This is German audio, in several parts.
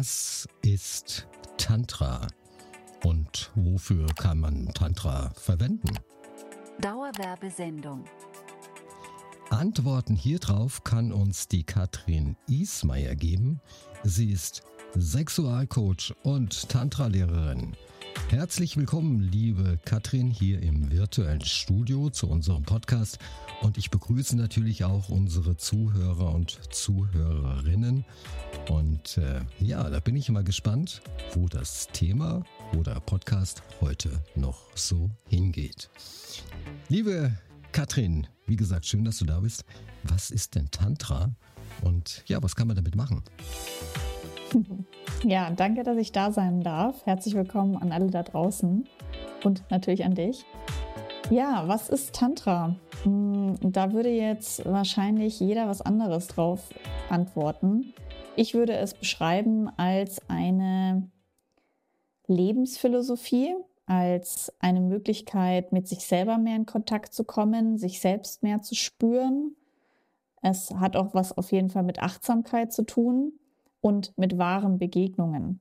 Was ist Tantra und wofür kann man Tantra verwenden? Dauerwerbesendung. Antworten hierauf kann uns die Katrin Ismaier geben. Sie ist Sexualcoach und Tantra-Lehrerin. Herzlich willkommen, liebe Katrin, hier im virtuellen Studio zu unserem Podcast. Und ich begrüße natürlich auch unsere Zuhörer und Zuhörerinnen. Und äh, ja, da bin ich mal gespannt, wo das Thema oder Podcast heute noch so hingeht. Liebe Katrin, wie gesagt, schön, dass du da bist. Was ist denn Tantra? Und ja, was kann man damit machen? Ja, danke, dass ich da sein darf. Herzlich willkommen an alle da draußen und natürlich an dich. Ja, was ist Tantra? Hm, da würde jetzt wahrscheinlich jeder was anderes drauf antworten. Ich würde es beschreiben als eine Lebensphilosophie, als eine Möglichkeit, mit sich selber mehr in Kontakt zu kommen, sich selbst mehr zu spüren. Es hat auch was auf jeden Fall mit Achtsamkeit zu tun und mit wahren Begegnungen.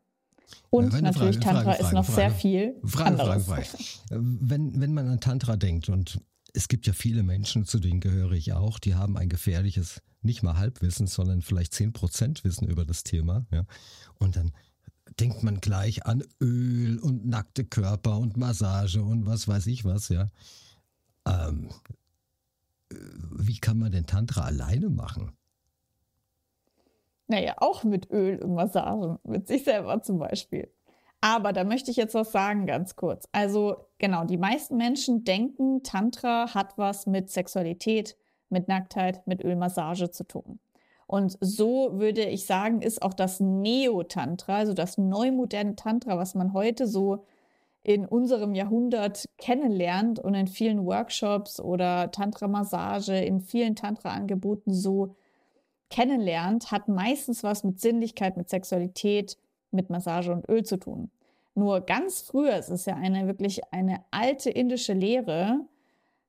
Und ja, natürlich Frage, Tantra Frage, ist noch Frage, sehr viel. Anderes. Frage. Wenn, wenn man an Tantra denkt und es gibt ja viele Menschen, zu denen gehöre ich auch, die haben ein gefährliches, nicht mal Halbwissen, sondern vielleicht zehn Prozent Wissen über das Thema. Ja? Und dann denkt man gleich an Öl und nackte Körper und Massage und was weiß ich was, ja. Ähm, wie kann man denn Tantra alleine machen? Naja, auch mit Öl und Massagen, mit sich selber zum Beispiel. Aber da möchte ich jetzt was sagen, ganz kurz. Also genau, die meisten Menschen denken, Tantra hat was mit Sexualität, mit Nacktheit, mit Ölmassage zu tun. Und so würde ich sagen, ist auch das Neo-Tantra, also das neumoderne Tantra, was man heute so in unserem Jahrhundert kennenlernt und in vielen Workshops oder Tantra-Massage, in vielen Tantra-Angeboten so kennenlernt, hat meistens was mit Sinnlichkeit, mit Sexualität, mit Massage und Öl zu tun. Nur ganz früher, es ist ja eine wirklich eine alte indische Lehre,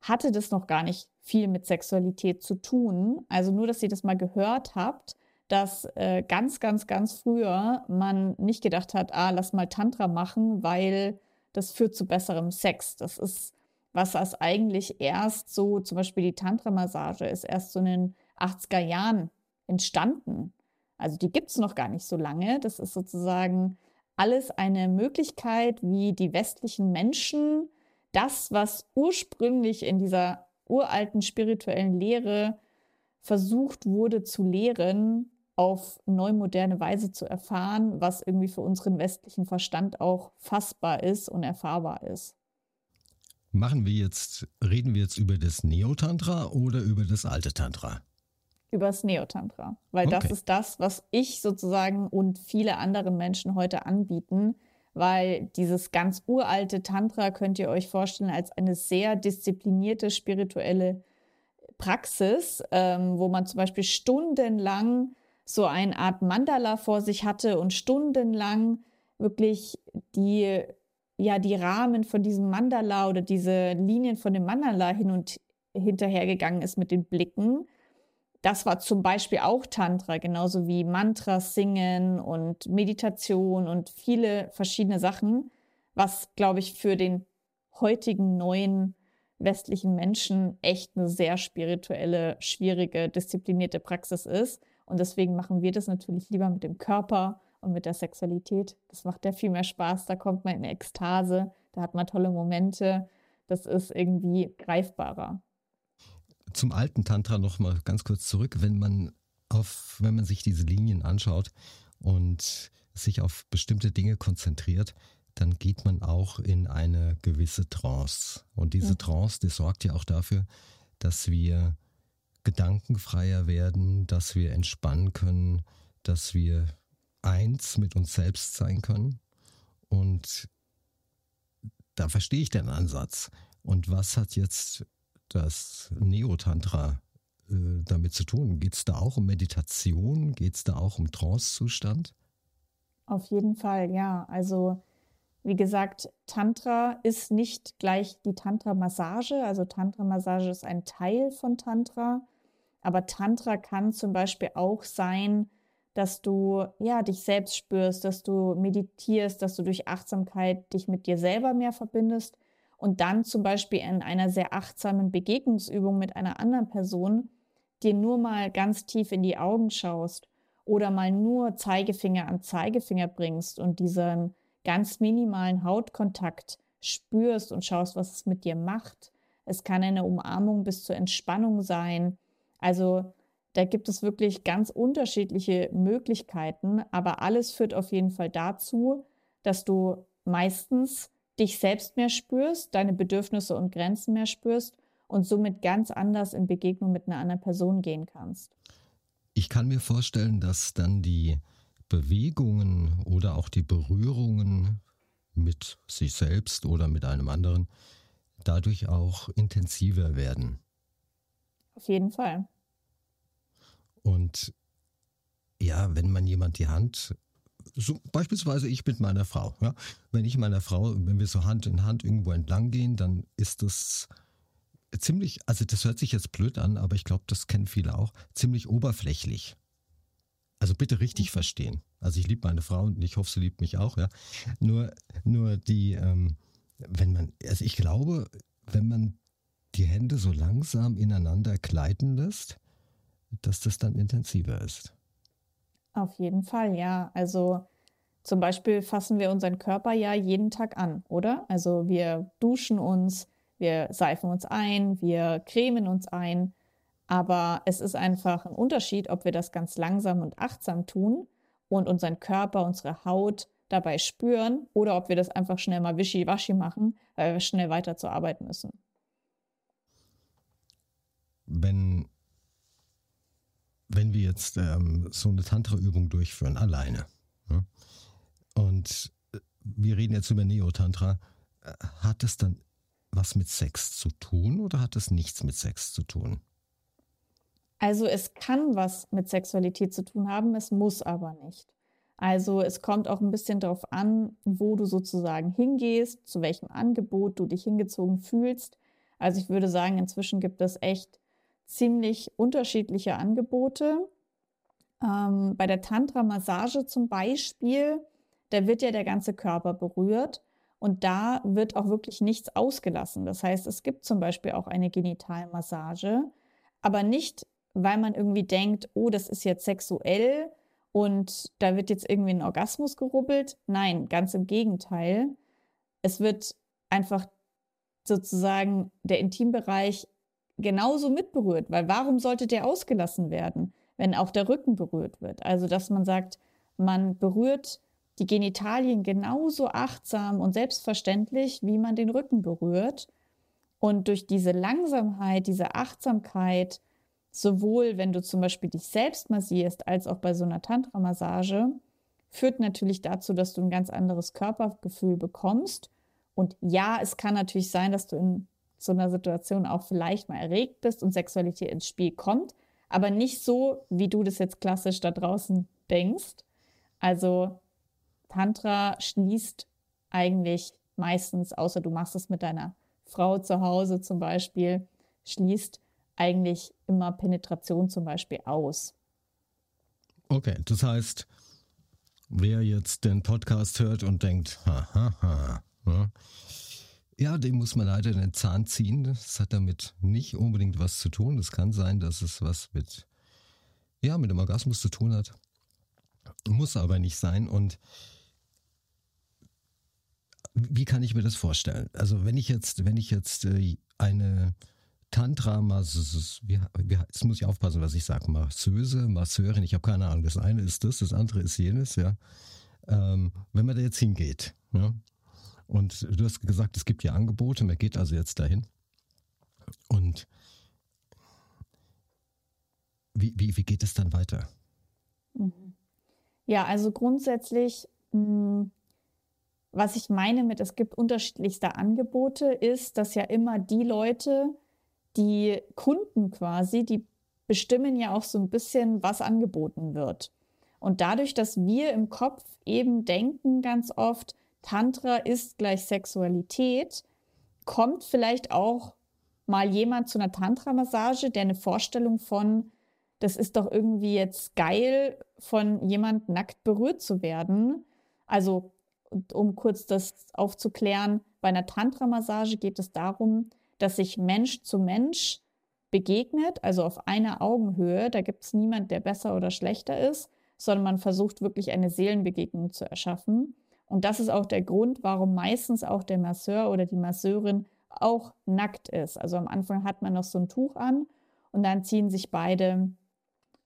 hatte das noch gar nicht viel mit Sexualität zu tun. Also nur, dass ihr das mal gehört habt, dass äh, ganz, ganz, ganz früher man nicht gedacht hat, ah, lass mal Tantra machen, weil das führt zu besserem Sex. Das ist was das eigentlich erst so, zum Beispiel die Tantra-Massage ist erst so in den 80er Jahren entstanden. Also die gibt es noch gar nicht so lange. Das ist sozusagen alles eine Möglichkeit, wie die westlichen Menschen das, was ursprünglich in dieser uralten spirituellen Lehre versucht wurde zu lehren, auf neumoderne Weise zu erfahren, was irgendwie für unseren westlichen Verstand auch fassbar ist und erfahrbar ist. Machen wir jetzt, reden wir jetzt über das Neotantra oder über das alte Tantra? Übers Neotantra, weil okay. das ist das, was ich sozusagen und viele andere Menschen heute anbieten, weil dieses ganz uralte Tantra könnt ihr euch vorstellen als eine sehr disziplinierte spirituelle Praxis, ähm, wo man zum Beispiel stundenlang so eine Art Mandala vor sich hatte und stundenlang wirklich die ja die Rahmen von diesem Mandala oder diese Linien von dem Mandala hin und hinterher gegangen ist mit den Blicken das war zum Beispiel auch Tantra, genauso wie Mantras singen und Meditation und viele verschiedene Sachen, was, glaube ich, für den heutigen neuen westlichen Menschen echt eine sehr spirituelle, schwierige, disziplinierte Praxis ist. Und deswegen machen wir das natürlich lieber mit dem Körper und mit der Sexualität. Das macht ja viel mehr Spaß, da kommt man in Ekstase, da hat man tolle Momente, das ist irgendwie greifbarer zum alten Tantra noch mal ganz kurz zurück, wenn man auf, wenn man sich diese Linien anschaut und sich auf bestimmte Dinge konzentriert, dann geht man auch in eine gewisse Trance. Und diese Trance, die sorgt ja auch dafür, dass wir gedankenfreier werden, dass wir entspannen können, dass wir eins mit uns selbst sein können. Und da verstehe ich den Ansatz. Und was hat jetzt das Neotantra äh, damit zu tun? Geht es da auch um Meditation? Geht es da auch um Trancezustand? Auf jeden Fall, ja. Also wie gesagt, Tantra ist nicht gleich die Tantra-Massage. Also Tantra-Massage ist ein Teil von Tantra. Aber Tantra kann zum Beispiel auch sein, dass du ja dich selbst spürst, dass du meditierst, dass du durch Achtsamkeit dich mit dir selber mehr verbindest und dann zum Beispiel in einer sehr achtsamen Begegnungsübung mit einer anderen Person dir nur mal ganz tief in die Augen schaust oder mal nur Zeigefinger an Zeigefinger bringst und diesen ganz minimalen Hautkontakt spürst und schaust, was es mit dir macht. Es kann eine Umarmung bis zur Entspannung sein. Also da gibt es wirklich ganz unterschiedliche Möglichkeiten, aber alles führt auf jeden Fall dazu, dass du meistens dich selbst mehr spürst, deine Bedürfnisse und Grenzen mehr spürst und somit ganz anders in Begegnung mit einer anderen Person gehen kannst. Ich kann mir vorstellen, dass dann die Bewegungen oder auch die Berührungen mit sich selbst oder mit einem anderen dadurch auch intensiver werden. Auf jeden Fall. Und ja, wenn man jemand die Hand, so beispielsweise ich mit meiner Frau, ja, wenn ich meiner Frau, wenn wir so Hand in Hand irgendwo entlang gehen, dann ist das ziemlich, also das hört sich jetzt blöd an, aber ich glaube, das kennen viele auch, ziemlich oberflächlich. Also bitte richtig mhm. verstehen. Also ich liebe meine Frau und ich hoffe, sie liebt mich auch, ja. Nur, nur die, ähm, wenn man, also ich glaube, wenn man die Hände so langsam ineinander gleiten lässt, dass das dann intensiver ist. Auf jeden Fall, ja. Also zum Beispiel fassen wir unseren Körper ja jeden Tag an, oder? Also wir duschen uns, wir seifen uns ein, wir cremen uns ein. Aber es ist einfach ein Unterschied, ob wir das ganz langsam und achtsam tun und unseren Körper, unsere Haut dabei spüren oder ob wir das einfach schnell mal wischiwaschi machen, weil wir schnell weiter zur Arbeit müssen. Wenn wenn wir jetzt ähm, so eine Tantra-Übung durchführen, alleine, ja, und äh, wir reden jetzt über Neo-Tantra, äh, hat es dann was mit Sex zu tun oder hat es nichts mit Sex zu tun? Also es kann was mit Sexualität zu tun haben, es muss aber nicht. Also es kommt auch ein bisschen darauf an, wo du sozusagen hingehst, zu welchem Angebot du dich hingezogen fühlst. Also ich würde sagen, inzwischen gibt es echt ziemlich unterschiedliche Angebote. Ähm, bei der Tantra-Massage zum Beispiel, da wird ja der ganze Körper berührt und da wird auch wirklich nichts ausgelassen. Das heißt, es gibt zum Beispiel auch eine Genitalmassage, aber nicht, weil man irgendwie denkt, oh, das ist jetzt sexuell und da wird jetzt irgendwie ein Orgasmus gerubbelt. Nein, ganz im Gegenteil. Es wird einfach sozusagen der Intimbereich genauso mitberührt, weil warum sollte der ausgelassen werden, wenn auch der Rücken berührt wird? Also, dass man sagt, man berührt die Genitalien genauso achtsam und selbstverständlich, wie man den Rücken berührt. Und durch diese Langsamkeit, diese Achtsamkeit, sowohl wenn du zum Beispiel dich selbst massierst, als auch bei so einer Tantra-Massage, führt natürlich dazu, dass du ein ganz anderes Körpergefühl bekommst. Und ja, es kann natürlich sein, dass du in so einer Situation auch vielleicht mal erregt bist und Sexualität ins Spiel kommt, aber nicht so, wie du das jetzt klassisch da draußen denkst. Also Tantra schließt eigentlich meistens, außer du machst es mit deiner Frau zu Hause zum Beispiel, schließt eigentlich immer Penetration zum Beispiel aus. Okay, das heißt, wer jetzt den Podcast hört und denkt, haha, ha, ha, ja, dem muss man leider den Zahn ziehen. Das hat damit nicht unbedingt was zu tun. Es kann sein, dass es was mit, ja, mit dem Orgasmus zu tun hat. Muss aber nicht sein. Und wie kann ich mir das vorstellen? Also wenn ich jetzt, wenn ich jetzt äh, eine Tantra, jetzt muss ich aufpassen, was ich sage, Masseuse, Masseurin, ich habe keine Ahnung. Das eine ist das, das andere ist jenes, ja. Ähm, wenn man da jetzt hingeht, ja, und du hast gesagt, es gibt ja Angebote, man geht also jetzt dahin. Und wie, wie, wie geht es dann weiter? Ja, also grundsätzlich, hm, was ich meine mit, es gibt unterschiedlichste Angebote, ist, dass ja immer die Leute, die Kunden quasi, die bestimmen ja auch so ein bisschen, was angeboten wird. Und dadurch, dass wir im Kopf eben denken ganz oft, Tantra ist gleich Sexualität, kommt vielleicht auch mal jemand zu einer Tantra-Massage, der eine Vorstellung von das ist doch irgendwie jetzt geil, von jemand nackt berührt zu werden. Also, um kurz das aufzuklären, bei einer Tantra-Massage geht es darum, dass sich Mensch zu Mensch begegnet, also auf einer Augenhöhe. Da gibt es niemand, der besser oder schlechter ist, sondern man versucht wirklich eine Seelenbegegnung zu erschaffen. Und das ist auch der Grund, warum meistens auch der Masseur oder die Masseurin auch nackt ist. Also am Anfang hat man noch so ein Tuch an und dann ziehen sich beide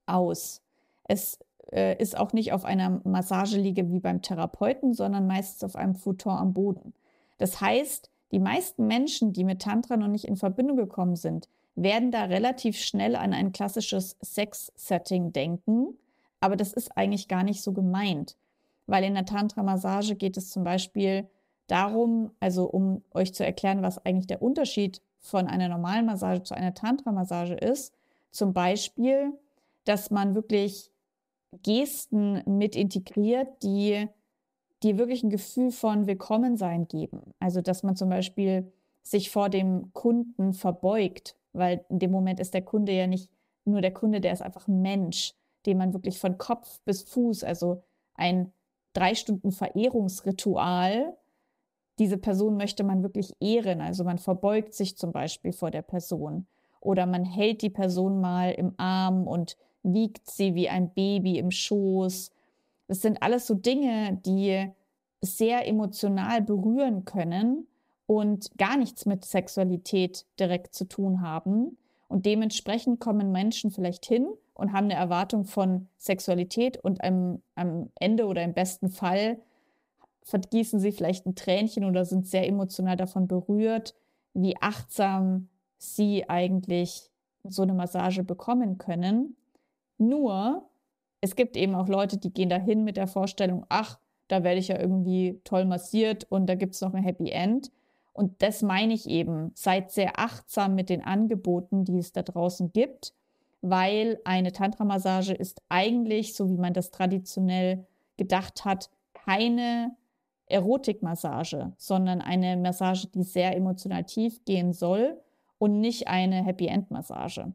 aus. Es äh, ist auch nicht auf einer Massageliege wie beim Therapeuten, sondern meistens auf einem Futon am Boden. Das heißt, die meisten Menschen, die mit Tantra noch nicht in Verbindung gekommen sind, werden da relativ schnell an ein klassisches Sex-Setting denken. Aber das ist eigentlich gar nicht so gemeint, weil in der Tantra-Massage geht es zum Beispiel darum, also um euch zu erklären, was eigentlich der Unterschied von einer normalen Massage zu einer Tantra-Massage ist. Zum Beispiel, dass man wirklich Gesten mit integriert, die, die wirklich ein Gefühl von Willkommensein geben. Also, dass man zum Beispiel sich vor dem Kunden verbeugt weil in dem Moment ist der Kunde ja nicht nur der Kunde, der ist einfach ein Mensch, den man wirklich von Kopf bis Fuß, also ein drei Stunden Verehrungsritual, diese Person möchte man wirklich ehren. Also man verbeugt sich zum Beispiel vor der Person oder man hält die Person mal im Arm und wiegt sie wie ein Baby im Schoß. Das sind alles so Dinge, die sehr emotional berühren können und gar nichts mit Sexualität direkt zu tun haben. Und dementsprechend kommen Menschen vielleicht hin und haben eine Erwartung von Sexualität und am, am Ende oder im besten Fall vergießen sie vielleicht ein Tränchen oder sind sehr emotional davon berührt, wie achtsam sie eigentlich so eine Massage bekommen können. Nur, es gibt eben auch Leute, die gehen dahin mit der Vorstellung, ach, da werde ich ja irgendwie toll massiert und da gibt es noch ein Happy End. Und das meine ich eben. Seid sehr achtsam mit den Angeboten, die es da draußen gibt, weil eine Tantra-Massage ist eigentlich, so wie man das traditionell gedacht hat, keine Erotikmassage, sondern eine Massage, die sehr emotional tief gehen soll und nicht eine Happy End Massage.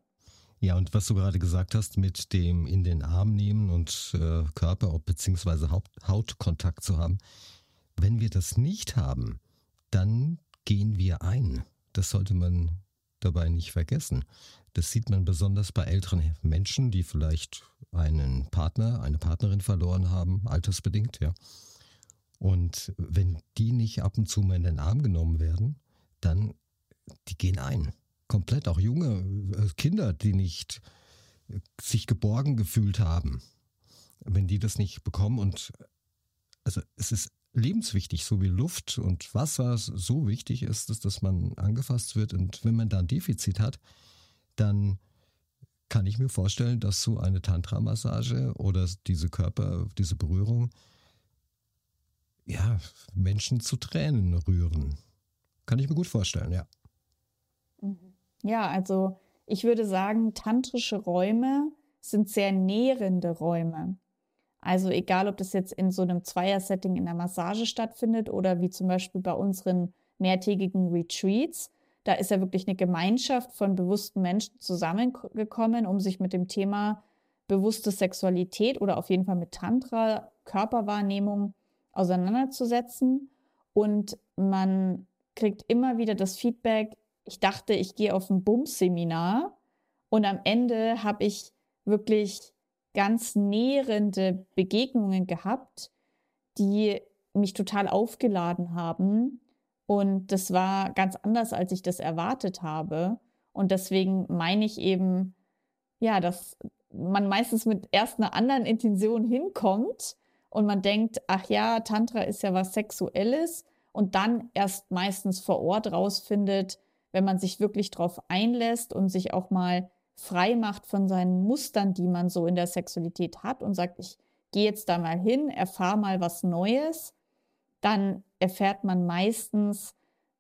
Ja, und was du gerade gesagt hast mit dem in den Arm nehmen und äh, Körper- bzw. Hautkontakt zu haben, wenn wir das nicht haben, dann gehen wir ein. Das sollte man dabei nicht vergessen. Das sieht man besonders bei älteren Menschen, die vielleicht einen Partner, eine Partnerin verloren haben, altersbedingt, ja. Und wenn die nicht ab und zu mal in den Arm genommen werden, dann die gehen ein. Komplett auch junge äh, Kinder, die nicht äh, sich geborgen gefühlt haben. Wenn die das nicht bekommen und also es ist lebenswichtig, so wie Luft und Wasser so wichtig ist, dass, dass man angefasst wird. Und wenn man da ein Defizit hat, dann kann ich mir vorstellen, dass so eine Tantra-Massage oder diese Körper, diese Berührung, ja, Menschen zu Tränen rühren. Kann ich mir gut vorstellen, ja. Mhm. Ja, also ich würde sagen, tantrische Räume sind sehr nährende Räume. Also egal, ob das jetzt in so einem Zweier-Setting in der Massage stattfindet oder wie zum Beispiel bei unseren mehrtägigen Retreats, da ist ja wirklich eine Gemeinschaft von bewussten Menschen zusammengekommen, um sich mit dem Thema bewusste Sexualität oder auf jeden Fall mit Tantra, Körperwahrnehmung auseinanderzusetzen. Und man kriegt immer wieder das Feedback, ich dachte, ich gehe auf ein Bums-Seminar und am Ende habe ich wirklich ganz nährende Begegnungen gehabt, die mich total aufgeladen haben. Und das war ganz anders, als ich das erwartet habe. Und deswegen meine ich eben, ja, dass man meistens mit erst einer anderen Intention hinkommt und man denkt, ach ja, Tantra ist ja was Sexuelles und dann erst meistens vor Ort rausfindet, wenn man sich wirklich drauf einlässt und sich auch mal frei macht von seinen Mustern, die man so in der Sexualität hat und sagt, ich gehe jetzt da mal hin, erfahre mal was Neues, dann erfährt man meistens,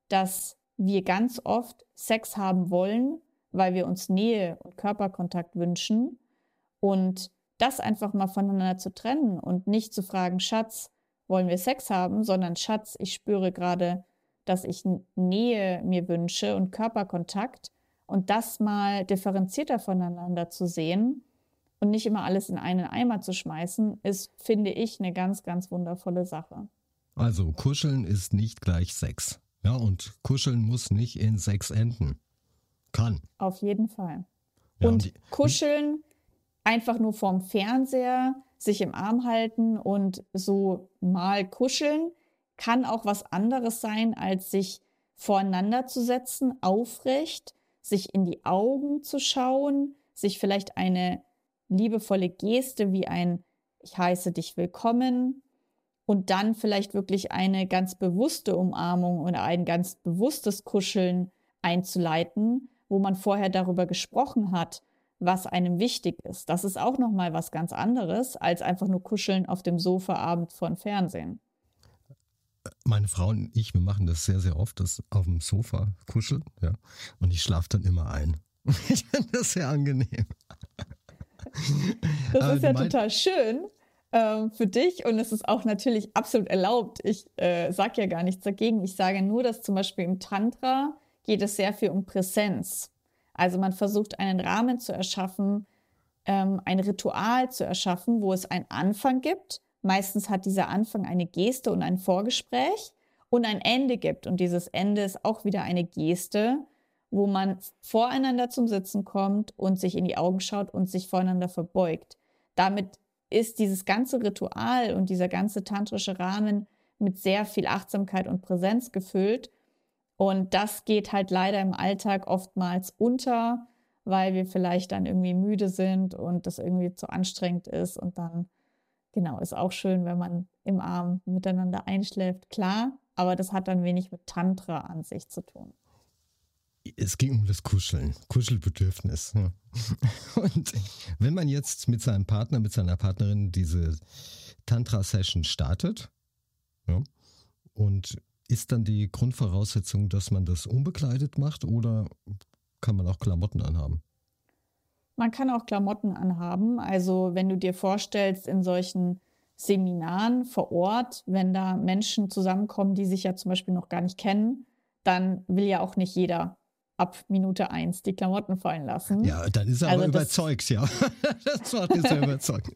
dass wir ganz oft Sex haben wollen, weil wir uns Nähe und Körperkontakt wünschen. Und das einfach mal voneinander zu trennen und nicht zu fragen, Schatz, wollen wir Sex haben, sondern Schatz, ich spüre gerade, dass ich Nähe mir wünsche und Körperkontakt. Und das mal differenzierter voneinander zu sehen, und nicht immer alles in einen Eimer zu schmeißen, ist, finde ich, eine ganz, ganz wundervolle Sache. Also kuscheln ist nicht gleich Sex. Ja, und kuscheln muss nicht in Sex enden. Kann. Auf jeden Fall. Ja, und, und kuscheln einfach nur vorm Fernseher, sich im Arm halten und so mal kuscheln, kann auch was anderes sein, als sich voreinander zu setzen, aufrecht, sich in die Augen zu schauen, sich vielleicht eine liebevolle Geste wie ein Ich heiße dich willkommen und dann vielleicht wirklich eine ganz bewusste Umarmung oder ein ganz bewusstes Kuscheln einzuleiten, wo man vorher darüber gesprochen hat, was einem wichtig ist. Das ist auch noch mal was ganz anderes als einfach nur kuscheln auf dem Sofa abends vor dem Fernsehen. Meine Frau und ich, wir machen das sehr, sehr oft, das auf dem Sofa kuscheln, ja. Und ich schlafe dann immer ein. Ich finde das sehr angenehm. Das Aber ist ja total schön ähm, für dich und es ist auch natürlich absolut erlaubt. Ich äh, sage ja gar nichts dagegen. Ich sage nur, dass zum Beispiel im Tantra geht es sehr viel um Präsenz. Also man versucht einen Rahmen zu erschaffen, ähm, ein Ritual zu erschaffen, wo es einen Anfang gibt. Meistens hat dieser Anfang eine Geste und ein Vorgespräch und ein Ende gibt. Und dieses Ende ist auch wieder eine Geste, wo man voreinander zum Sitzen kommt und sich in die Augen schaut und sich voreinander verbeugt. Damit ist dieses ganze Ritual und dieser ganze tantrische Rahmen mit sehr viel Achtsamkeit und Präsenz gefüllt. Und das geht halt leider im Alltag oftmals unter, weil wir vielleicht dann irgendwie müde sind und das irgendwie zu anstrengend ist. Und dann, genau, ist auch schön, wenn man im Arm miteinander einschläft, klar. Aber das hat dann wenig mit Tantra an sich zu tun es ging um das Kuscheln, Kuschelbedürfnis. Und wenn man jetzt mit seinem Partner, mit seiner Partnerin diese Tantra-Session startet, ja, und ist dann die Grundvoraussetzung, dass man das unbekleidet macht oder kann man auch Klamotten anhaben? Man kann auch Klamotten anhaben. Also wenn du dir vorstellst, in solchen Seminaren vor Ort, wenn da Menschen zusammenkommen, die sich ja zum Beispiel noch gar nicht kennen, dann will ja auch nicht jeder ab Minute eins die Klamotten fallen lassen. Ja, dann ist er also aber überzeugt, ja. das macht sehr überzeugt.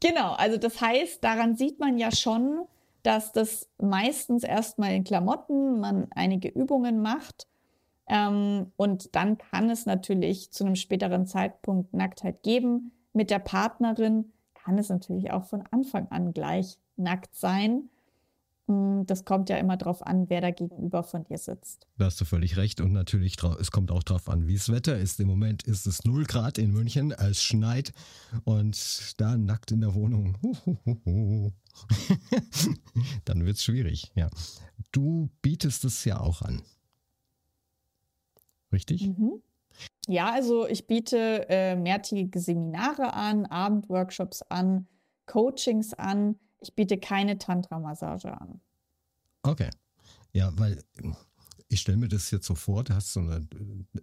Genau, also das heißt, daran sieht man ja schon, dass das meistens erstmal in Klamotten man einige Übungen macht. Ähm, und dann kann es natürlich zu einem späteren Zeitpunkt Nacktheit geben. Mit der Partnerin kann es natürlich auch von Anfang an gleich nackt sein. Das kommt ja immer darauf an, wer da gegenüber von dir sitzt. Da hast du völlig recht. Und natürlich, es kommt auch darauf an, wie das Wetter ist. Im Moment ist es 0 Grad in München, es schneit und da nackt in der Wohnung. Dann wird es schwierig, ja. Du bietest es ja auch an. Richtig? Mhm. Ja, also ich biete äh, mehrtägige Seminare an, Abendworkshops an, Coachings an ich biete keine Tantra-Massage an. Okay. Ja, weil ich stelle mir das jetzt so vor, da hast du eine,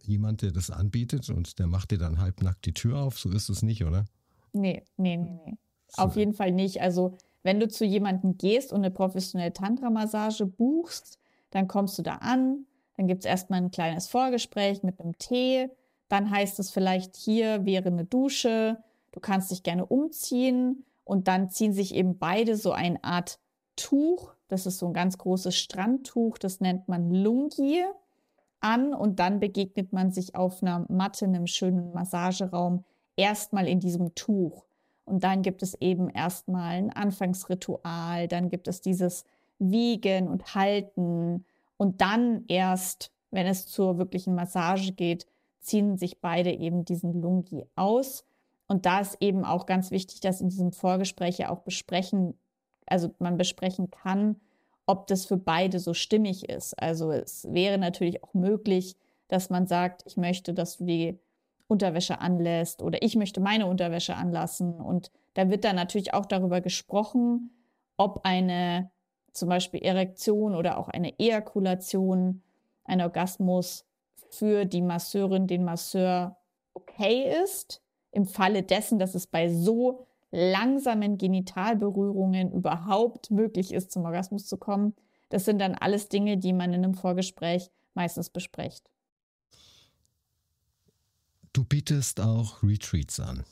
jemand, der das anbietet und der macht dir dann halbnackt die Tür auf. So ist es nicht, oder? Nee, nee, nee, nee. So. Auf jeden Fall nicht. Also, wenn du zu jemandem gehst und eine professionelle Tantra-Massage buchst, dann kommst du da an, dann gibt es erstmal ein kleines Vorgespräch mit einem Tee, dann heißt es vielleicht, hier wäre eine Dusche, du kannst dich gerne umziehen und dann ziehen sich eben beide so eine Art Tuch, das ist so ein ganz großes Strandtuch, das nennt man Lungi, an. Und dann begegnet man sich auf einer Matte in einem schönen Massageraum erstmal in diesem Tuch. Und dann gibt es eben erstmal ein Anfangsritual, dann gibt es dieses Wiegen und Halten. Und dann erst, wenn es zur wirklichen Massage geht, ziehen sich beide eben diesen Lungi aus und da ist eben auch ganz wichtig, dass in diesem Vorgespräch ja auch besprechen, also man besprechen kann, ob das für beide so stimmig ist. Also es wäre natürlich auch möglich, dass man sagt, ich möchte, dass du die Unterwäsche anlässt oder ich möchte meine Unterwäsche anlassen. Und da wird dann natürlich auch darüber gesprochen, ob eine zum Beispiel Erektion oder auch eine Ejakulation, ein Orgasmus für die Masseurin, den Masseur okay ist im Falle dessen, dass es bei so langsamen Genitalberührungen überhaupt möglich ist, zum Orgasmus zu kommen. Das sind dann alles Dinge, die man in einem Vorgespräch meistens bespricht. Du bietest auch Retreats an.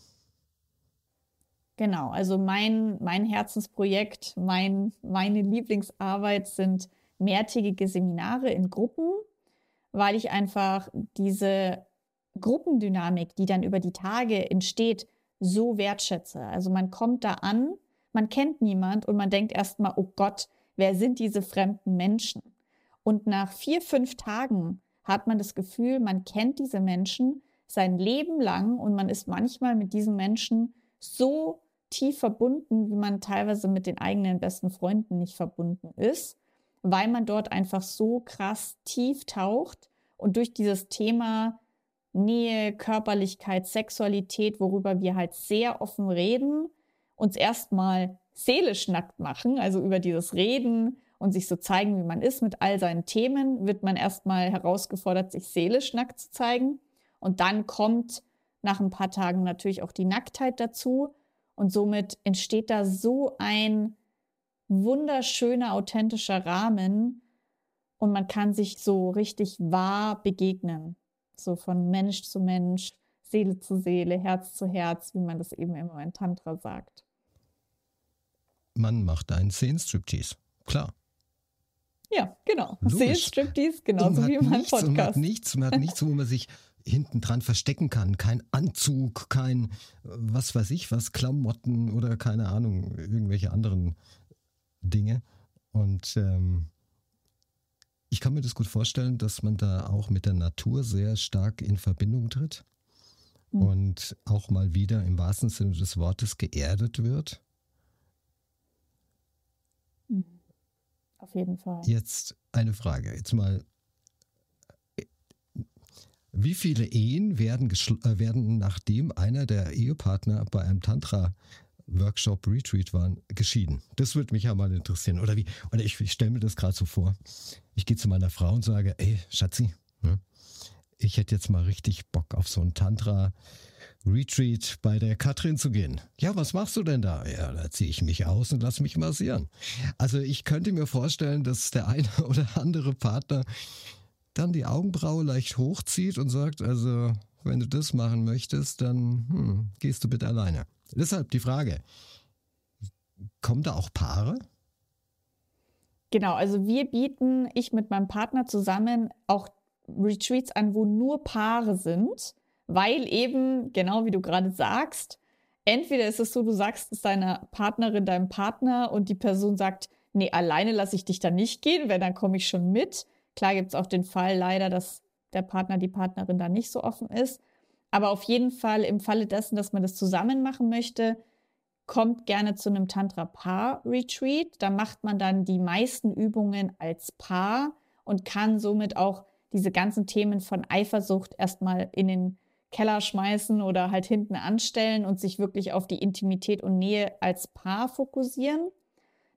Genau, also mein, mein Herzensprojekt, mein, meine Lieblingsarbeit sind mehrtägige Seminare in Gruppen, weil ich einfach diese Gruppendynamik, die dann über die Tage entsteht, so wertschätze. Also man kommt da an, man kennt niemand und man denkt erstmal, oh Gott, wer sind diese fremden Menschen? Und nach vier, fünf Tagen hat man das Gefühl, man kennt diese Menschen sein Leben lang und man ist manchmal mit diesen Menschen so tief verbunden, wie man teilweise mit den eigenen besten Freunden nicht verbunden ist, weil man dort einfach so krass tief taucht und durch dieses Thema Nähe, Körperlichkeit, Sexualität, worüber wir halt sehr offen reden, uns erstmal seelisch nackt machen, also über dieses Reden und sich so zeigen, wie man ist mit all seinen Themen, wird man erstmal herausgefordert, sich seelisch nackt zu zeigen. Und dann kommt nach ein paar Tagen natürlich auch die Nacktheit dazu. Und somit entsteht da so ein wunderschöner, authentischer Rahmen und man kann sich so richtig wahr begegnen. So von Mensch zu Mensch, Seele zu Seele, Herz zu Herz, wie man das eben immer in Tantra sagt. Man macht einen Szenenstriptease, klar. Ja, genau. Szenenstriptease, genauso wie mein Podcast. Man hat nichts, man hat nichts, wo man sich hinten dran verstecken kann. Kein Anzug, kein was weiß ich was, Klamotten oder keine Ahnung, irgendwelche anderen Dinge. Und ähm, ich kann mir das gut vorstellen, dass man da auch mit der Natur sehr stark in Verbindung tritt mhm. und auch mal wieder im wahrsten Sinne des Wortes geerdet wird. Mhm. Auf jeden Fall. Jetzt eine Frage. Jetzt mal wie viele Ehen werden, äh, werden nachdem einer der Ehepartner bei einem Tantra Workshop Retreat waren, geschieden? Das würde mich ja mal interessieren. Oder wie? Oder ich, ich stelle mir das gerade so vor. Ich gehe zu meiner Frau und sage, ey, Schatzi, ne, ich hätte jetzt mal richtig Bock auf so einen Tantra Retreat bei der Katrin zu gehen. Ja, was machst du denn da? Ja, da ziehe ich mich aus und lass mich massieren. Also ich könnte mir vorstellen, dass der eine oder andere Partner dann die Augenbraue leicht hochzieht und sagt, also wenn du das machen möchtest, dann hm, gehst du bitte alleine. Deshalb die Frage, kommen da auch Paare? Genau, also wir bieten, ich mit meinem Partner zusammen, auch Retreats an, wo nur Paare sind, weil eben, genau wie du gerade sagst, entweder ist es so, du sagst es deiner Partnerin, deinem Partner und die Person sagt, nee, alleine lasse ich dich da nicht gehen, wenn dann komme ich schon mit. Klar gibt es auch den Fall leider, dass der Partner, die Partnerin da nicht so offen ist. Aber auf jeden Fall im Falle dessen, dass man das zusammen machen möchte, kommt gerne zu einem Tantra-Paar-Retreat. Da macht man dann die meisten Übungen als Paar und kann somit auch diese ganzen Themen von Eifersucht erstmal in den Keller schmeißen oder halt hinten anstellen und sich wirklich auf die Intimität und Nähe als Paar fokussieren.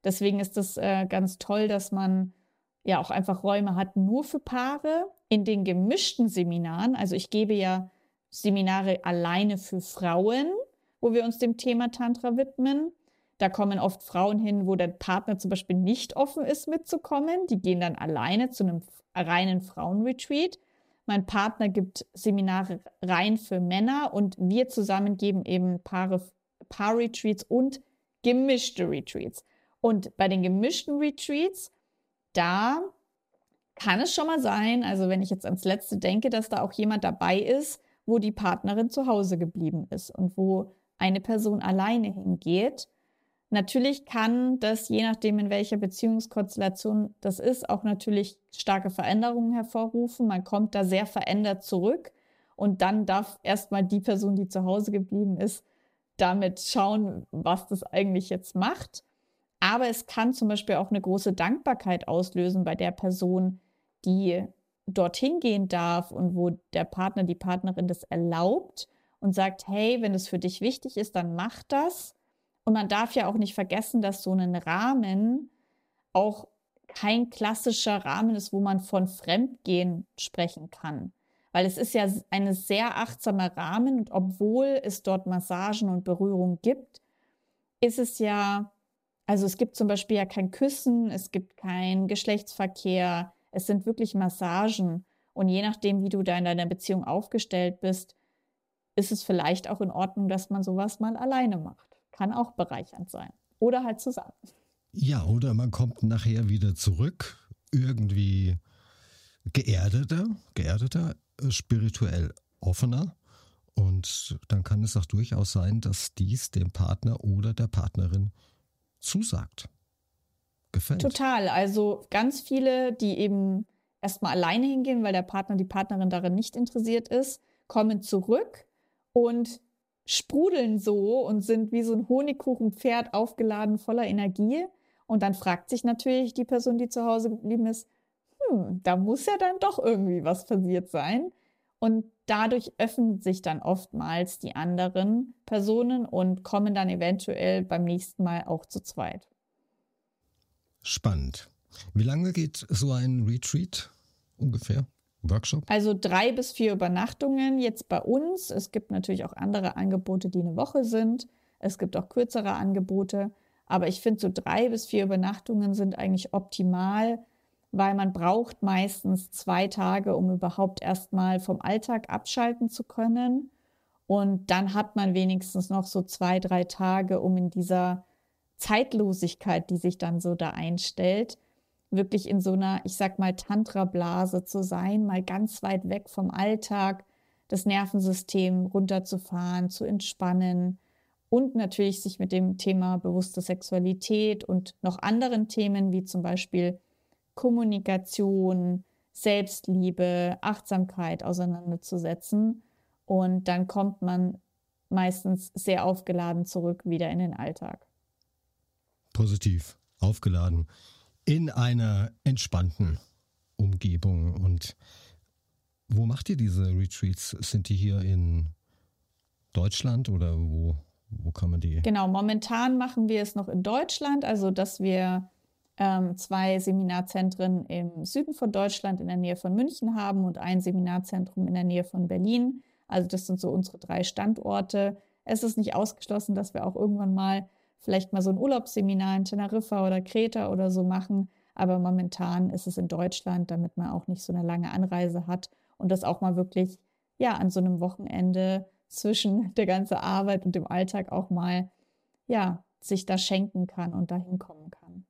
Deswegen ist es äh, ganz toll, dass man ja auch einfach Räume hat nur für Paare. In den gemischten Seminaren, also ich gebe ja Seminare alleine für Frauen, wo wir uns dem Thema Tantra widmen. Da kommen oft Frauen hin, wo der Partner zum Beispiel nicht offen ist, mitzukommen. Die gehen dann alleine zu einem reinen Frauenretreat. Mein Partner gibt Seminare rein für Männer und wir zusammen geben eben Paare, Paar-Retreats und gemischte Retreats. Und bei den gemischten Retreats da kann es schon mal sein, also wenn ich jetzt ans letzte denke, dass da auch jemand dabei ist, wo die Partnerin zu Hause geblieben ist und wo eine Person alleine hingeht. Natürlich kann das, je nachdem in welcher Beziehungskonstellation das ist, auch natürlich starke Veränderungen hervorrufen. Man kommt da sehr verändert zurück und dann darf erstmal die Person, die zu Hause geblieben ist, damit schauen, was das eigentlich jetzt macht. Aber es kann zum Beispiel auch eine große Dankbarkeit auslösen bei der Person, die dorthin gehen darf und wo der Partner, die Partnerin das erlaubt und sagt, hey, wenn es für dich wichtig ist, dann mach das. Und man darf ja auch nicht vergessen, dass so ein Rahmen auch kein klassischer Rahmen ist, wo man von Fremdgehen sprechen kann. Weil es ist ja ein sehr achtsamer Rahmen und obwohl es dort Massagen und Berührung gibt, ist es ja also es gibt zum Beispiel ja kein Küssen, es gibt kein Geschlechtsverkehr, es sind wirklich Massagen. Und je nachdem, wie du da in deiner Beziehung aufgestellt bist, ist es vielleicht auch in Ordnung, dass man sowas mal alleine macht. kann auch bereichernd sein. Oder halt zusammen. Ja, oder man kommt nachher wieder zurück, irgendwie geerdeter, geerdeter, spirituell offener. Und dann kann es auch durchaus sein, dass dies dem Partner oder der Partnerin zusagt. Gefällt. Total. Also ganz viele, die eben erstmal alleine hingehen, weil der Partner, die Partnerin darin nicht interessiert ist, kommen zurück und sprudeln so und sind wie so ein Honigkuchenpferd aufgeladen voller Energie. Und dann fragt sich natürlich die Person, die zu Hause geblieben ist, hm, da muss ja dann doch irgendwie was passiert sein. Und dadurch öffnen sich dann oftmals die anderen Personen und kommen dann eventuell beim nächsten Mal auch zu zweit. Spannend. Wie lange geht so ein Retreat ungefähr? Workshop? Also drei bis vier Übernachtungen jetzt bei uns. Es gibt natürlich auch andere Angebote, die eine Woche sind. Es gibt auch kürzere Angebote. Aber ich finde, so drei bis vier Übernachtungen sind eigentlich optimal, weil man braucht meistens zwei Tage, um überhaupt erstmal vom Alltag abschalten zu können. Und dann hat man wenigstens noch so zwei, drei Tage, um in dieser Zeitlosigkeit, die sich dann so da einstellt, wirklich in so einer, ich sag mal, Tantra-Blase zu sein, mal ganz weit weg vom Alltag, das Nervensystem runterzufahren, zu entspannen und natürlich sich mit dem Thema bewusste Sexualität und noch anderen Themen wie zum Beispiel Kommunikation, Selbstliebe, Achtsamkeit auseinanderzusetzen. Und dann kommt man meistens sehr aufgeladen zurück wieder in den Alltag positiv aufgeladen in einer entspannten Umgebung. Und wo macht ihr diese Retreats? Sind die hier in Deutschland oder wo, wo kann man die? Genau, momentan machen wir es noch in Deutschland, also dass wir ähm, zwei Seminarzentren im Süden von Deutschland in der Nähe von München haben und ein Seminarzentrum in der Nähe von Berlin. Also das sind so unsere drei Standorte. Es ist nicht ausgeschlossen, dass wir auch irgendwann mal vielleicht mal so ein Urlaubsseminar in Teneriffa oder Kreta oder so machen. Aber momentan ist es in Deutschland, damit man auch nicht so eine lange Anreise hat und das auch mal wirklich, ja, an so einem Wochenende zwischen der ganzen Arbeit und dem Alltag auch mal, ja, sich da schenken kann und dahin kommen kann.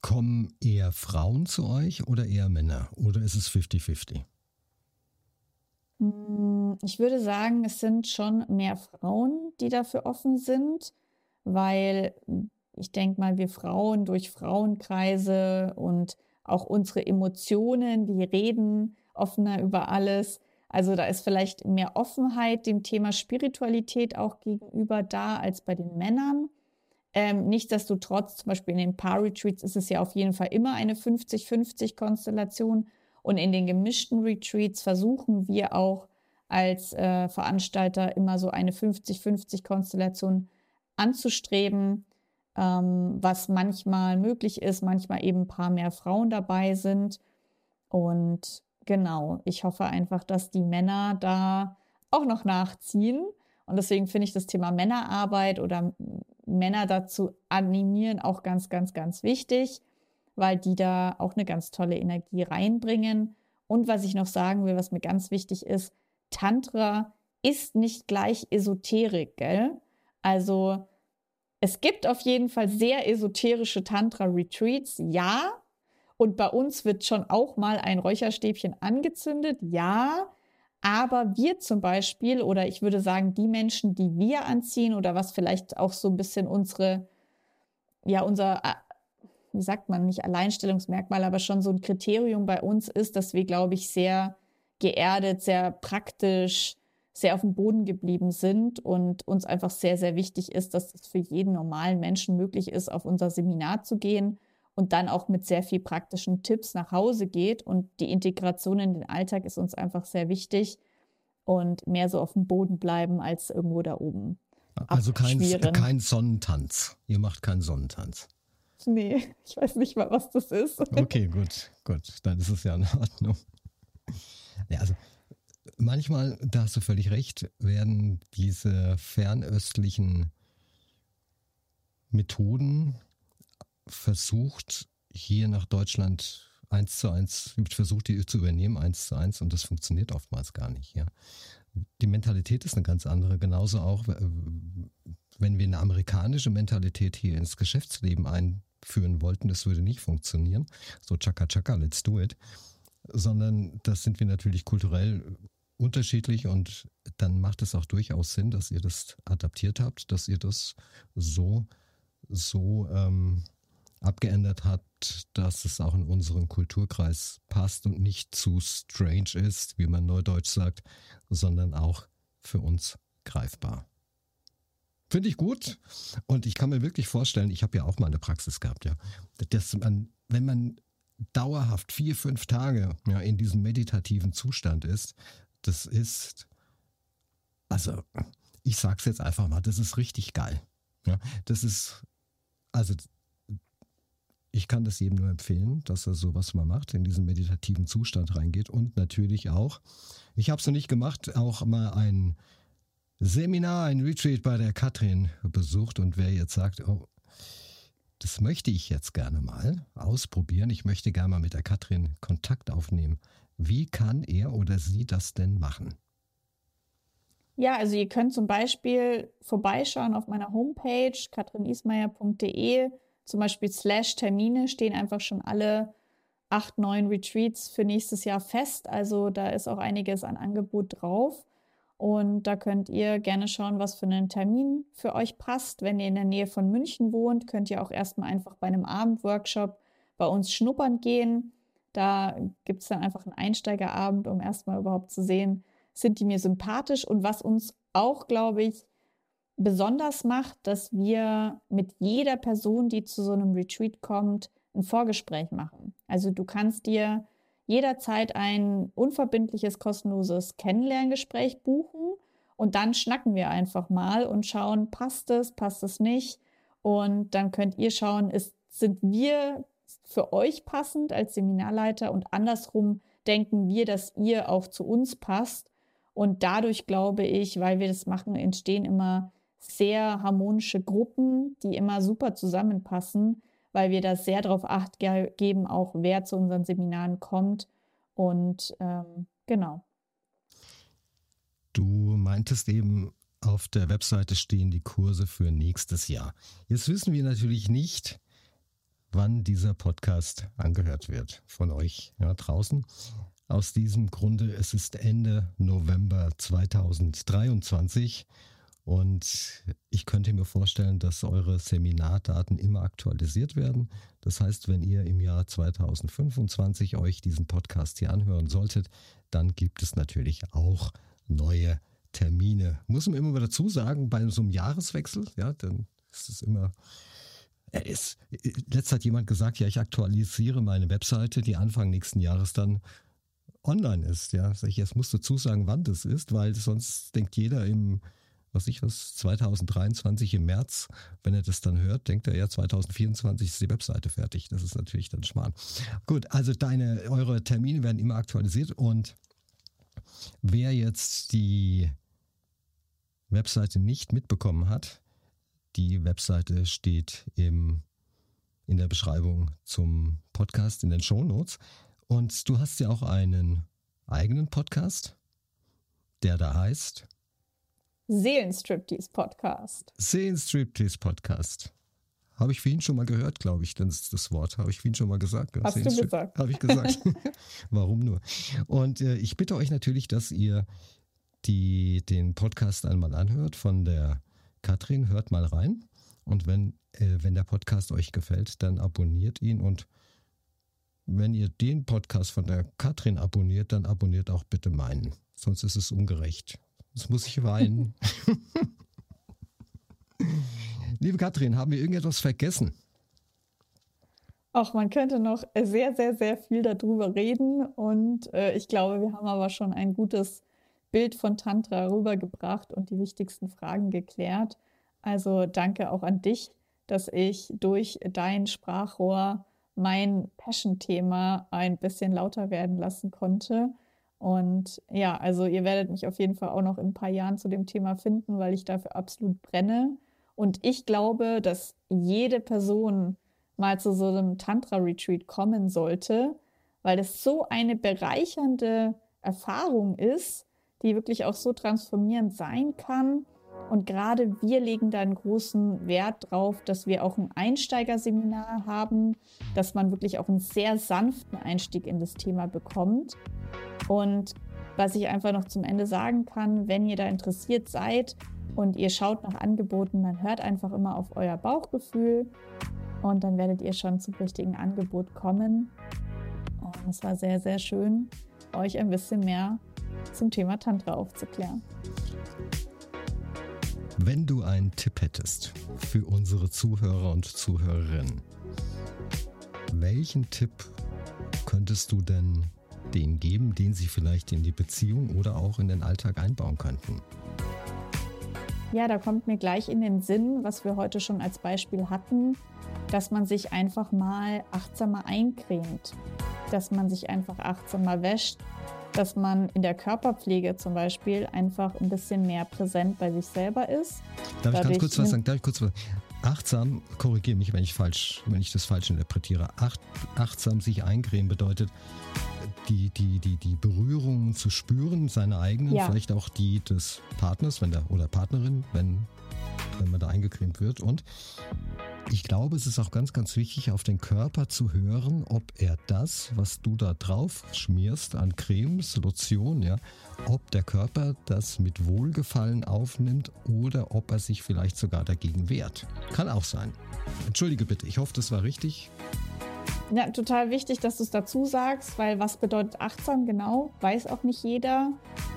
Kommen eher Frauen zu euch oder eher Männer? Oder ist es 50-50? Hm, ich würde sagen, es sind schon mehr Frauen, die dafür offen sind weil ich denke mal, wir Frauen durch Frauenkreise und auch unsere Emotionen, wir reden offener über alles. Also da ist vielleicht mehr Offenheit dem Thema Spiritualität auch gegenüber da als bei den Männern. Ähm, nichtsdestotrotz, zum Beispiel in den Paar-Retreats ist es ja auf jeden Fall immer eine 50-50-Konstellation. Und in den gemischten Retreats versuchen wir auch als äh, Veranstalter immer so eine 50-50-Konstellation anzustreben, ähm, was manchmal möglich ist, manchmal eben ein paar mehr Frauen dabei sind. Und genau, ich hoffe einfach, dass die Männer da auch noch nachziehen. Und deswegen finde ich das Thema Männerarbeit oder Männer dazu animieren auch ganz, ganz, ganz wichtig, weil die da auch eine ganz tolle Energie reinbringen. Und was ich noch sagen will, was mir ganz wichtig ist, Tantra ist nicht gleich Esoterik, gell? Also es gibt auf jeden Fall sehr esoterische Tantra-Retreats, ja. Und bei uns wird schon auch mal ein Räucherstäbchen angezündet, ja. Aber wir zum Beispiel, oder ich würde sagen, die Menschen, die wir anziehen, oder was vielleicht auch so ein bisschen unsere, ja, unser, wie sagt man, nicht Alleinstellungsmerkmal, aber schon so ein Kriterium bei uns ist, dass wir, glaube ich, sehr geerdet, sehr praktisch, sehr auf dem Boden geblieben sind und uns einfach sehr, sehr wichtig ist, dass es für jeden normalen Menschen möglich ist, auf unser Seminar zu gehen und dann auch mit sehr viel praktischen Tipps nach Hause geht. Und die Integration in den Alltag ist uns einfach sehr wichtig und mehr so auf dem Boden bleiben als irgendwo da oben. Also kein, kein Sonnentanz. Ihr macht keinen Sonnentanz. Nee, ich weiß nicht mal, was das ist. Okay, gut, gut. Dann ist es ja in Ordnung. Ja, also manchmal, da hast du völlig recht, werden diese fernöstlichen Methoden versucht, hier nach Deutschland eins zu eins, versucht die zu übernehmen, eins zu eins, und das funktioniert oftmals gar nicht, ja. die Mentalität ist eine ganz andere. Genauso auch, wenn wir eine amerikanische Mentalität hier ins Geschäftsleben einführen wollten, das würde nicht funktionieren. So chaka chaka, let's do it. Sondern das sind wir natürlich kulturell unterschiedlich und dann macht es auch durchaus Sinn, dass ihr das adaptiert habt, dass ihr das so, so ähm, abgeändert habt, dass es auch in unseren Kulturkreis passt und nicht zu strange ist, wie man neudeutsch sagt, sondern auch für uns greifbar. Finde ich gut. Und ich kann mir wirklich vorstellen, ich habe ja auch mal eine Praxis gehabt, ja, dass man, wenn man dauerhaft vier, fünf Tage ja, in diesem meditativen Zustand ist, das ist, also ich sag's jetzt einfach mal, das ist richtig geil. Ja, das ist, also ich kann das jedem nur empfehlen, dass er sowas mal macht, in diesen meditativen Zustand reingeht und natürlich auch, ich habe es noch nicht gemacht, auch mal ein Seminar, ein Retreat bei der Katrin besucht und wer jetzt sagt, oh, das möchte ich jetzt gerne mal ausprobieren, ich möchte gerne mal mit der Katrin Kontakt aufnehmen. Wie kann er oder sie das denn machen? Ja, also ihr könnt zum Beispiel vorbeischauen auf meiner Homepage katrinismeier.de, zum Beispiel slash Termine stehen einfach schon alle acht, neun Retreats für nächstes Jahr fest. Also da ist auch einiges an Angebot drauf. Und da könnt ihr gerne schauen, was für einen Termin für euch passt. Wenn ihr in der Nähe von München wohnt, könnt ihr auch erstmal einfach bei einem Abendworkshop bei uns schnuppern gehen. Da gibt es dann einfach einen Einsteigerabend, um erstmal überhaupt zu sehen, sind die mir sympathisch. Und was uns auch, glaube ich, besonders macht, dass wir mit jeder Person, die zu so einem Retreat kommt, ein Vorgespräch machen. Also du kannst dir jederzeit ein unverbindliches, kostenloses Kennenlerngespräch buchen und dann schnacken wir einfach mal und schauen, passt es, passt es nicht. Und dann könnt ihr schauen, ist, sind wir für euch passend als Seminarleiter und andersrum denken wir, dass ihr auch zu uns passt. Und dadurch glaube ich, weil wir das machen, entstehen immer sehr harmonische Gruppen, die immer super zusammenpassen, weil wir da sehr darauf acht geben, auch wer zu unseren Seminaren kommt. Und ähm, genau. Du meintest eben, auf der Webseite stehen die Kurse für nächstes Jahr. Jetzt wissen wir natürlich nicht, wann dieser Podcast angehört wird von euch ja, draußen. Aus diesem Grunde, es ist Ende November 2023 und ich könnte mir vorstellen, dass eure Seminardaten immer aktualisiert werden. Das heißt, wenn ihr im Jahr 2025 euch diesen Podcast hier anhören solltet, dann gibt es natürlich auch neue Termine. Muss man immer dazu sagen, bei so einem Jahreswechsel, ja, dann ist es immer er ist, letzt hat jemand gesagt, ja, ich aktualisiere meine Webseite, die Anfang nächsten Jahres dann online ist. Ja, ich jetzt musst dazu sagen, wann das ist, weil sonst denkt jeder im, was ich was, 2023 im März, wenn er das dann hört, denkt er ja, 2024 ist die Webseite fertig. Das ist natürlich dann Schmarrn. Gut, also deine, eure Termine werden immer aktualisiert und wer jetzt die Webseite nicht mitbekommen hat, die Webseite steht im, in der Beschreibung zum Podcast in den Show Notes. Und du hast ja auch einen eigenen Podcast, der da heißt Seelenstriptease Podcast. Seelenstriptease Podcast. Habe ich für ihn schon mal gehört, glaube ich, das, das Wort. Habe ich für ihn schon mal gesagt. Hast du gesagt. Habe ich gesagt. Warum nur? Und äh, ich bitte euch natürlich, dass ihr die, den Podcast einmal anhört von der Katrin, hört mal rein. Und wenn, äh, wenn der Podcast euch gefällt, dann abonniert ihn. Und wenn ihr den Podcast von der Katrin abonniert, dann abonniert auch bitte meinen. Sonst ist es ungerecht. Sonst muss ich weinen. Liebe Katrin, haben wir irgendetwas vergessen? Ach, man könnte noch sehr, sehr, sehr viel darüber reden. Und äh, ich glaube, wir haben aber schon ein gutes Bild von Tantra rübergebracht und die wichtigsten Fragen geklärt. Also danke auch an dich, dass ich durch dein Sprachrohr mein Passion-Thema ein bisschen lauter werden lassen konnte. Und ja, also ihr werdet mich auf jeden Fall auch noch in ein paar Jahren zu dem Thema finden, weil ich dafür absolut brenne. Und ich glaube, dass jede Person mal zu so einem Tantra-Retreat kommen sollte, weil es so eine bereichernde Erfahrung ist, die wirklich auch so transformierend sein kann. Und gerade wir legen da einen großen Wert drauf, dass wir auch ein Einsteigerseminar haben, dass man wirklich auch einen sehr sanften Einstieg in das Thema bekommt. Und was ich einfach noch zum Ende sagen kann, wenn ihr da interessiert seid und ihr schaut nach Angeboten, dann hört einfach immer auf euer Bauchgefühl und dann werdet ihr schon zum richtigen Angebot kommen. Und es war sehr, sehr schön, euch ein bisschen mehr zum Thema Tantra aufzuklären. Wenn du einen Tipp hättest für unsere Zuhörer und Zuhörerinnen, welchen Tipp könntest du denn denen geben, den sie vielleicht in die Beziehung oder auch in den Alltag einbauen könnten? Ja, da kommt mir gleich in den Sinn, was wir heute schon als Beispiel hatten, dass man sich einfach mal achtsamer eincremt, dass man sich einfach achtsamer wäscht, dass man in der Körperpflege zum Beispiel einfach ein bisschen mehr präsent bei sich selber ist. Darf ich ganz kurz was sagen? Darf ich kurz was? Achtsam, korrigiere mich, wenn ich falsch, wenn ich das falsch interpretiere. Acht, achtsam sich eincremen bedeutet, die, die, die, die Berührungen zu spüren, seine eigenen, ja. vielleicht auch die des Partners, wenn der oder Partnerin, wenn, wenn man da eingecremt wird. Und ich glaube, es ist auch ganz, ganz wichtig, auf den Körper zu hören, ob er das, was du da drauf schmierst an Cremes, Lotion, ja, ob der Körper das mit Wohlgefallen aufnimmt oder ob er sich vielleicht sogar dagegen wehrt. Kann auch sein. Entschuldige bitte, ich hoffe, das war richtig. Ja, total wichtig, dass du es dazu sagst, weil was bedeutet achtsam genau, weiß auch nicht jeder.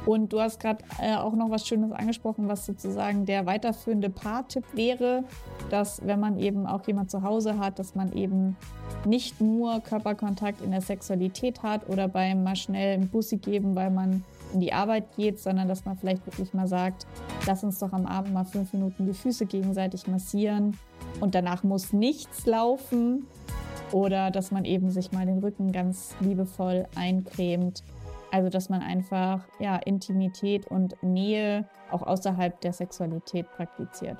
Und du hast gerade äh, auch noch was Schönes angesprochen, was sozusagen der weiterführende Paartipp wäre, dass wenn man eben auch jemand zu Hause hat, dass man eben nicht nur Körperkontakt in der Sexualität hat oder beim mal schnell einen Bussi geben, weil man in die Arbeit geht, sondern dass man vielleicht wirklich mal sagt, lass uns doch am Abend mal fünf Minuten die Füße gegenseitig massieren und danach muss nichts laufen, oder dass man eben sich mal den Rücken ganz liebevoll eincremt. Also dass man einfach ja, Intimität und Nähe auch außerhalb der Sexualität praktiziert.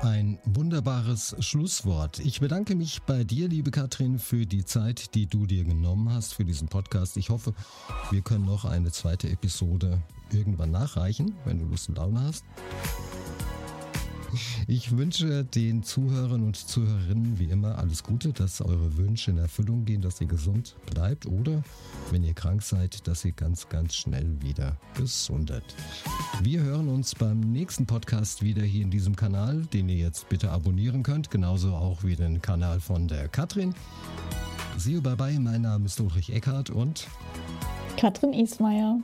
Ein wunderbares Schlusswort. Ich bedanke mich bei dir, liebe Katrin, für die Zeit, die du dir genommen hast für diesen Podcast. Ich hoffe, wir können noch eine zweite Episode irgendwann nachreichen, wenn du Lust und Laune hast. Ich wünsche den Zuhörern und Zuhörerinnen wie immer alles Gute, dass eure Wünsche in Erfüllung gehen, dass ihr gesund bleibt oder, wenn ihr krank seid, dass ihr ganz, ganz schnell wieder gesundet. Wir hören uns beim nächsten Podcast wieder hier in diesem Kanal, den ihr jetzt bitte abonnieren könnt, genauso auch wie den Kanal von der Katrin. See you bye bye, mein Name ist Ulrich Eckhardt und Katrin Ismaier.